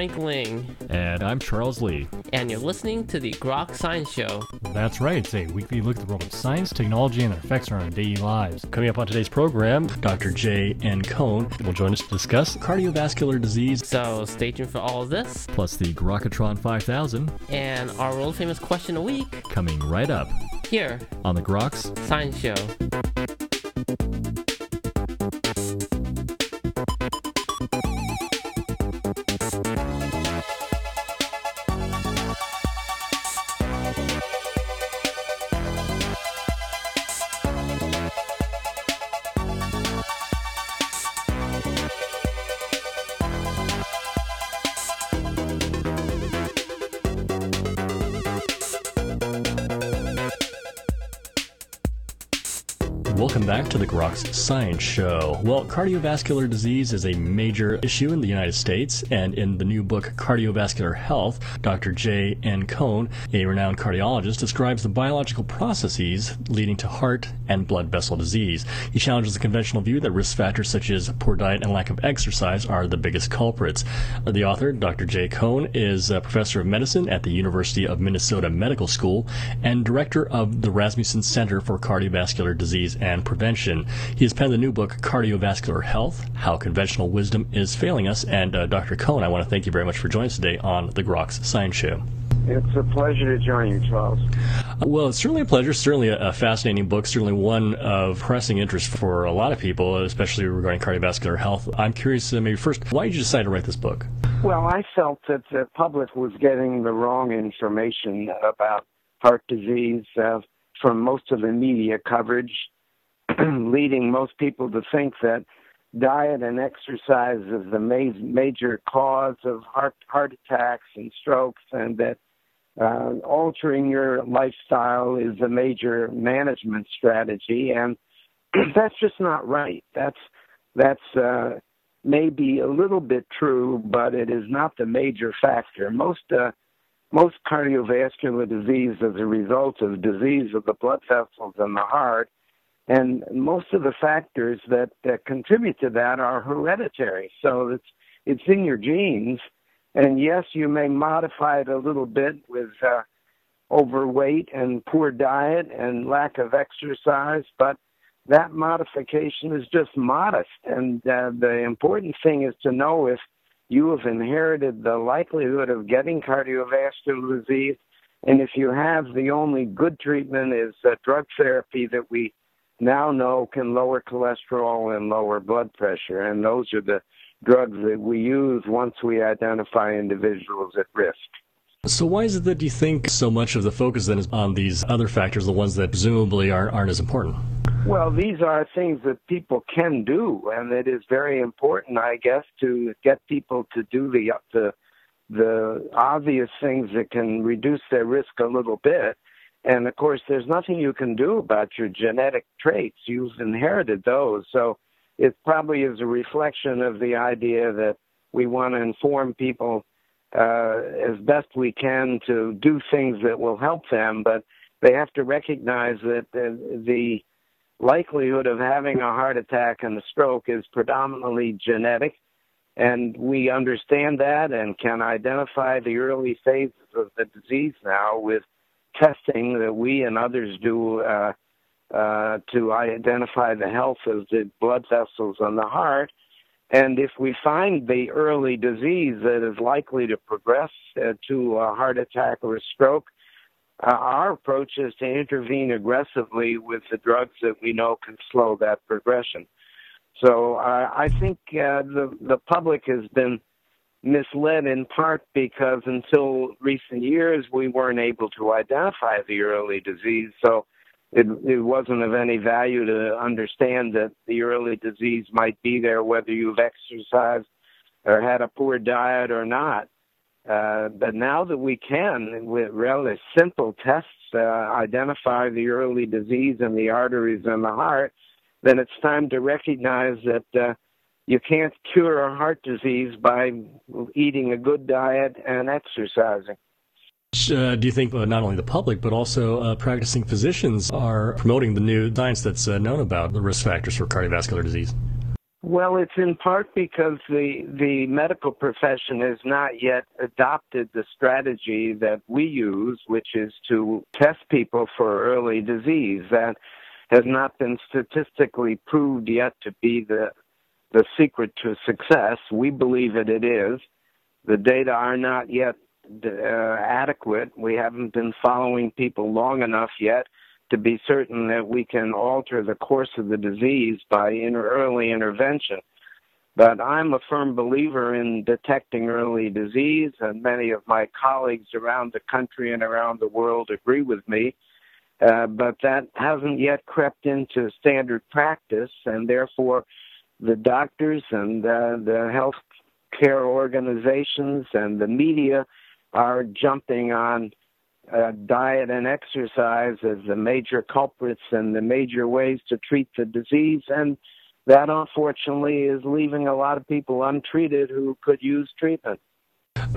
Frank Ling, And I'm Charles Lee. and you're listening to the Grok Science Show. That's right, it's a weekly look at the world of science, technology, and their effects on our daily lives. Coming up on today's program, Dr. J. N. Cohn will join us to discuss cardiovascular disease, So stay tuned for all of this plus the Grokatron 5000, and our world famous question a week coming right up here, on the Groks. Science Show. Welcome back to the Groks Science Show. Well, cardiovascular disease is a major issue in the United States, and in the new book Cardiovascular Health, Dr. J. N. Cohn, a renowned cardiologist, describes the biological processes leading to heart and blood vessel disease. He challenges the conventional view that risk factors such as poor diet and lack of exercise are the biggest culprits. The author, Dr. J. Cohn, is a professor of medicine at the University of Minnesota Medical School and director of the Rasmussen Center for Cardiovascular Disease and Prevention. He has penned the new book, Cardiovascular Health How Conventional Wisdom is Failing Us. And uh, Dr. Cohn, I want to thank you very much for joining us today on the Groks Science Show. It's a pleasure to join you, Charles. Well, it's certainly a pleasure. Certainly a, a fascinating book. Certainly one of pressing interest for a lot of people, especially regarding cardiovascular health. I'm curious, uh, maybe first, why did you decide to write this book? Well, I felt that the public was getting the wrong information about heart disease uh, from most of the media coverage, leading most people to think that diet and exercise is the ma- major cause of heart heart attacks and strokes, and that uh, altering your lifestyle is a major management strategy, and that's just not right. That's that's uh, maybe a little bit true, but it is not the major factor. Most uh, most cardiovascular disease is a result of disease of the blood vessels in the heart, and most of the factors that, that contribute to that are hereditary. So it's it's in your genes, and yes, you may modify it a little bit with uh, overweight and poor diet and lack of exercise, but that modification is just modest. And uh, the important thing is to know if you have inherited the likelihood of getting cardiovascular disease. And if you have, the only good treatment is uh, drug therapy that we now know can lower cholesterol and lower blood pressure. And those are the drugs that we use once we identify individuals at risk. So why is it that you think so much of the focus then is on these other factors, the ones that presumably aren't, aren't as important? Well, these are things that people can do, and it is very important, I guess, to get people to do the the the obvious things that can reduce their risk a little bit. And of course, there's nothing you can do about your genetic traits. You've inherited those, so it probably is a reflection of the idea that we want to inform people uh, as best we can to do things that will help them, but they have to recognize that the, the likelihood of having a heart attack and a stroke is predominantly genetic, and we understand that and can identify the early phases of the disease now with testing that we and others do uh, uh, to identify the health of the blood vessels on the heart. And if we find the early disease that is likely to progress uh, to a heart attack or a stroke, uh, our approach is to intervene aggressively with the drugs that we know can slow that progression. So uh, I think uh, the the public has been misled in part because until recent years we weren't able to identify the early disease. So it, it wasn't of any value to understand that the early disease might be there whether you've exercised or had a poor diet or not. Uh, but now that we can, with really simple tests, uh, identify the early disease in the arteries and the heart, then it's time to recognize that uh, you can't cure a heart disease by eating a good diet and exercising. Uh, do you think uh, not only the public but also uh, practicing physicians are promoting the new science that's uh, known about the risk factors for cardiovascular disease? Well, it's in part because the the medical profession has not yet adopted the strategy that we use, which is to test people for early disease. That has not been statistically proved yet to be the the secret to success. We believe that it is. The data are not yet uh, adequate. We haven't been following people long enough yet to be certain that we can alter the course of the disease by inter- early intervention. But I'm a firm believer in detecting early disease, and many of my colleagues around the country and around the world agree with me. Uh, but that hasn't yet crept into standard practice, and therefore the doctors and uh, the health care organizations and the media are jumping on uh, diet and exercise as the major culprits and the major ways to treat the disease. And that unfortunately is leaving a lot of people untreated who could use treatment.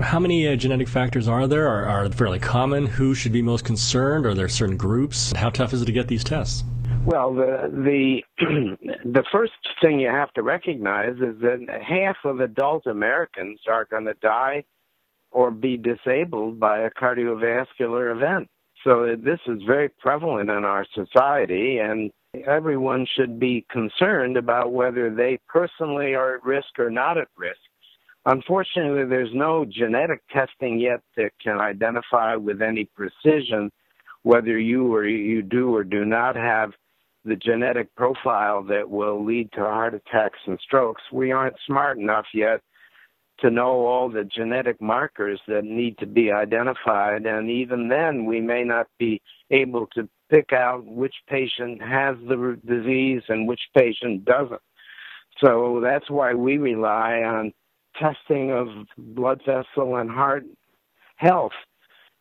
How many uh, genetic factors are there? Are, are fairly common? Who should be most concerned? Are there certain groups? How tough is it to get these tests? Well, the the the first thing you have to recognize is that half of adult Americans are going to die or be disabled by a cardiovascular event. So uh, this is very prevalent in our society, and everyone should be concerned about whether they personally are at risk or not at risk. Unfortunately, there's no genetic testing yet that can identify with any precision whether you or you do or do not have the genetic profile that will lead to heart attacks and strokes. We aren't smart enough yet to know all the genetic markers that need to be identified. And even then, we may not be able to pick out which patient has the disease and which patient doesn't. So that's why we rely on testing of blood vessel and heart health.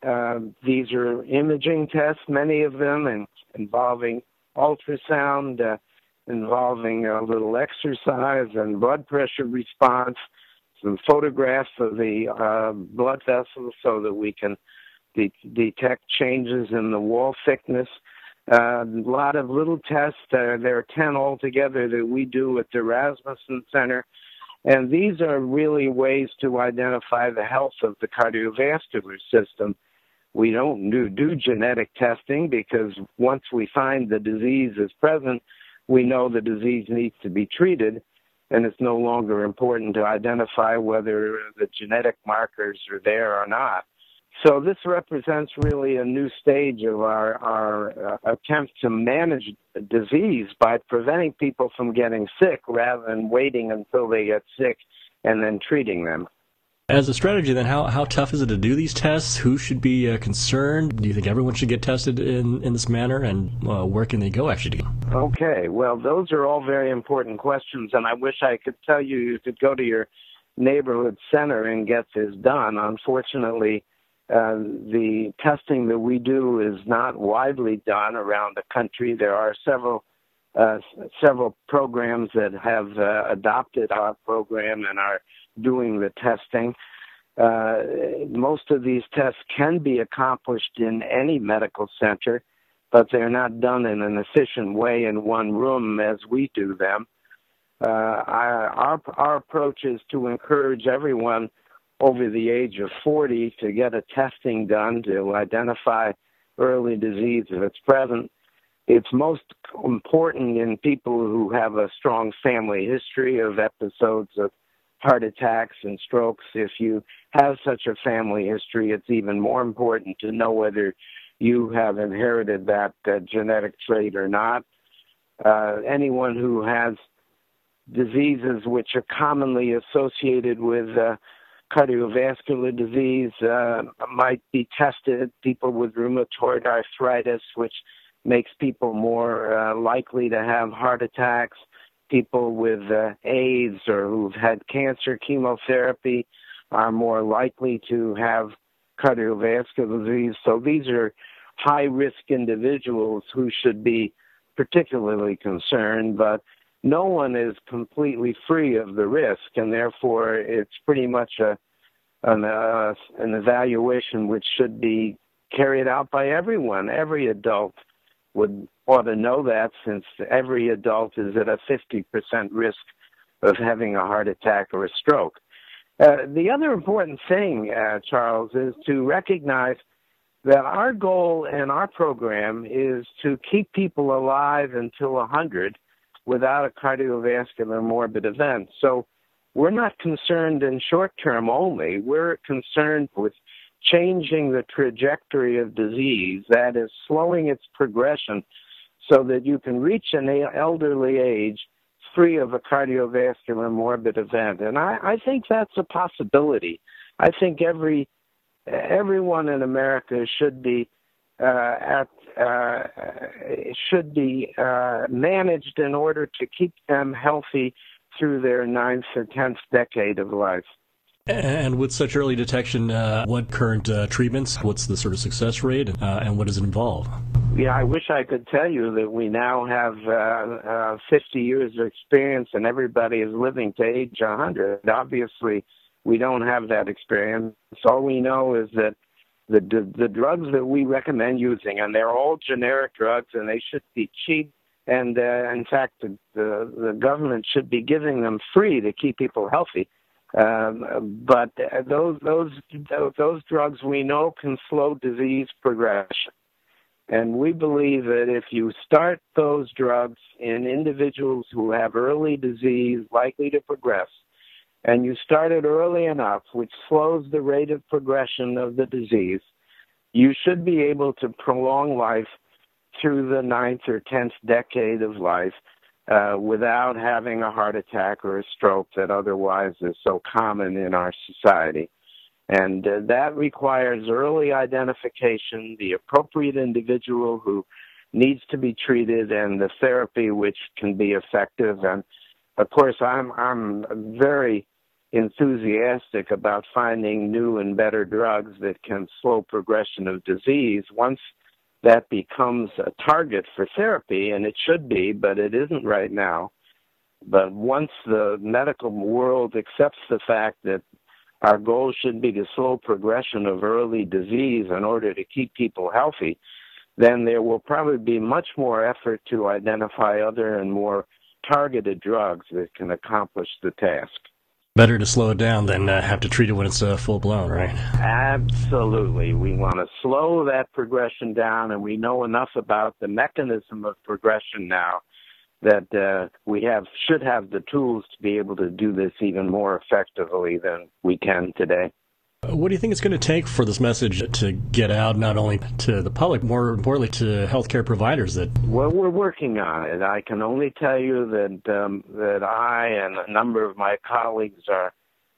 Uh, these are imaging tests, many of them, and involving ultrasound, uh, involving a little exercise and blood pressure response some photographs of the uh, blood vessels so that we can de- detect changes in the wall thickness. Uh, a lot of little tests. Uh, there are 10 altogether that we do at the Rasmussen Center. And these are really ways to identify the health of the cardiovascular system. We don't do, do genetic testing because once we find the disease is present, we know the disease needs to be treated and it's no longer important to identify whether the genetic markers are there or not. So this represents really a new stage of our, our uh, attempt to manage disease by preventing people from getting sick rather than waiting until they get sick and then treating them. As a strategy, then, how, how tough is it to do these tests? Who should be uh, concerned? Do you think everyone should get tested in, in this manner? And uh, where can they go actually? Okay, well, those are all very important questions, and I wish I could tell you you could go to your neighborhood center and get this done. Unfortunately, uh, the testing that we do is not widely done around the country. There are several uh, several programs that have uh, adopted our program and are doing the testing. Uh, most of these tests can be accomplished in any medical center, but they're not done in an efficient way in one room as we do them. Uh, our, our approach is to encourage everyone over the age of 40 to get a testing done to identify early disease if it's present. It's most important in people who have a strong family history of episodes of heart attacks and strokes. If you have such a family history, it's even more important to know whether you have inherited that uh, genetic trait or not. Uh, anyone who has diseases which are commonly associated with uh, cardiovascular disease uh, might be tested. People with rheumatoid arthritis, which makes people more uh, likely to have heart attacks people with uh, AIDS or who've had cancer, chemotherapy are more likely to have cardiovascular disease. So these are high risk individuals who should be particularly concerned, but no one is completely free of the risk, and therefore it's pretty much a an, uh, an evaluation which should be carried out by everyone, every adult would ought to know that since every adult is at a 50% risk of having a heart attack or a stroke. Uh, the other important thing, uh, Charles, is to recognize that our goal in our program is to keep people alive until 100 without a cardiovascular morbid event. So we're not concerned in short term only. We're concerned with changing the trajectory of disease, that is, slowing its progression so that you can reach an elderly age free of a cardiovascular morbid event. And I, I think that's a possibility. I think every everyone in America should be uh, at uh, should be uh, managed in order to keep them healthy through their ninth or tenth decade of life. And with such early detection, uh, what current uh, treatments? What's the sort of success rate, uh, and what does it involve? Yeah, I wish I could tell you that we now have uh, uh, 50 years of experience and everybody is living to age 100. Obviously, we don't have that experience. All we know is that the, the the drugs that we recommend using, and they're all generic drugs, and they should be cheap. And uh, in fact, the, the the government should be giving them free to keep people healthy. Um, but those those those drugs we know can slow disease progression. And we believe that if you start those drugs in individuals who have early disease likely to progress, and you start it early enough, which slows the rate of progression of the disease, you should be able to prolong life through the ninth or tenth decade of life uh, without having a heart attack or a stroke that otherwise is so common in our society. And uh, that requires early identification, the appropriate individual who needs to be treated, and the therapy which can be effective. And of course, I'm I'm very enthusiastic about finding new and better drugs that can slow progression of disease. Once that becomes a target for therapy, and it should be, but it isn't right now. But once the medical world accepts the fact that our goal should be to slow progression of early disease in order to keep people healthy, then there will probably be much more effort to identify other and more targeted drugs that can accomplish the task. Better to slow it down than uh, have to treat it when it's uh, full blown, right? Absolutely. We want to slow that progression down, and we know enough about the mechanism of progression now that uh, we have should have the tools to be able to do this even more effectively than we can today. What do you think it's going to take for this message to get out not only to the public, more importantly to healthcare providers? That well, we're working on it. I can only tell you that um, that I and a number of my colleagues are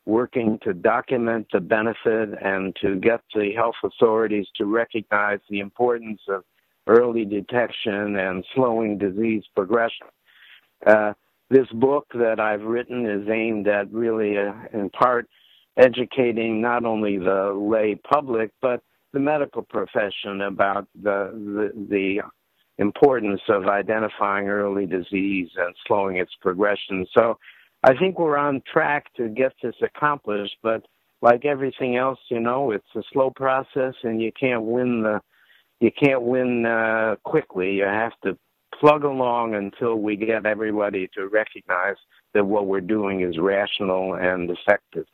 working to document the benefit and to get the health authorities to recognize the importance of early detection and slowing disease progression. Uh, this book that I've written is aimed at really, uh, in part, educating not only the lay public but the medical profession about the, the, the importance of identifying early disease and slowing its progression. So I think we're on track to get this accomplished, but like everything else, you know, it's a slow process and you can't win the you can't win uh, quickly. You have to plug along until we get everybody to recognize that what we're doing is rational and effective.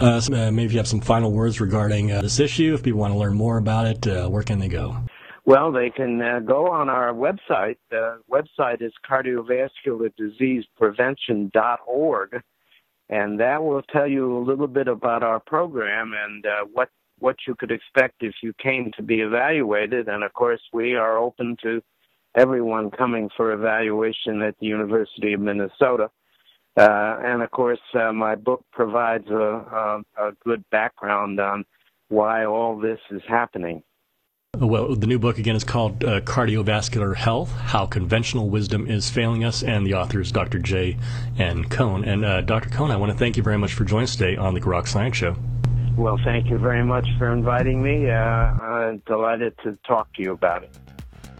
Uh, so, uh, maybe you have some final words regarding uh, this issue, if people want to learn more about it, uh, where can they go? Well, they can uh, go on our website. The website is cardiovasculardiseaseprevention.org, and that will tell you a little bit about our program and uh, what what you could expect if you came to be evaluated. And of course, we are open to everyone coming for evaluation at the University of Minnesota. Uh, and of course, uh, my book provides a, a, a, good background on why all this is happening. Well, the new book again is called uh, Cardiovascular Health How Conventional Wisdom is Failing Us, and the author is Dr. J. N. Cohn. And uh, Dr. Cohn, I want to thank you very much for joining us today on the Grok Science Show. Well, thank you very much for inviting me. Uh, I'm delighted to talk to you about it.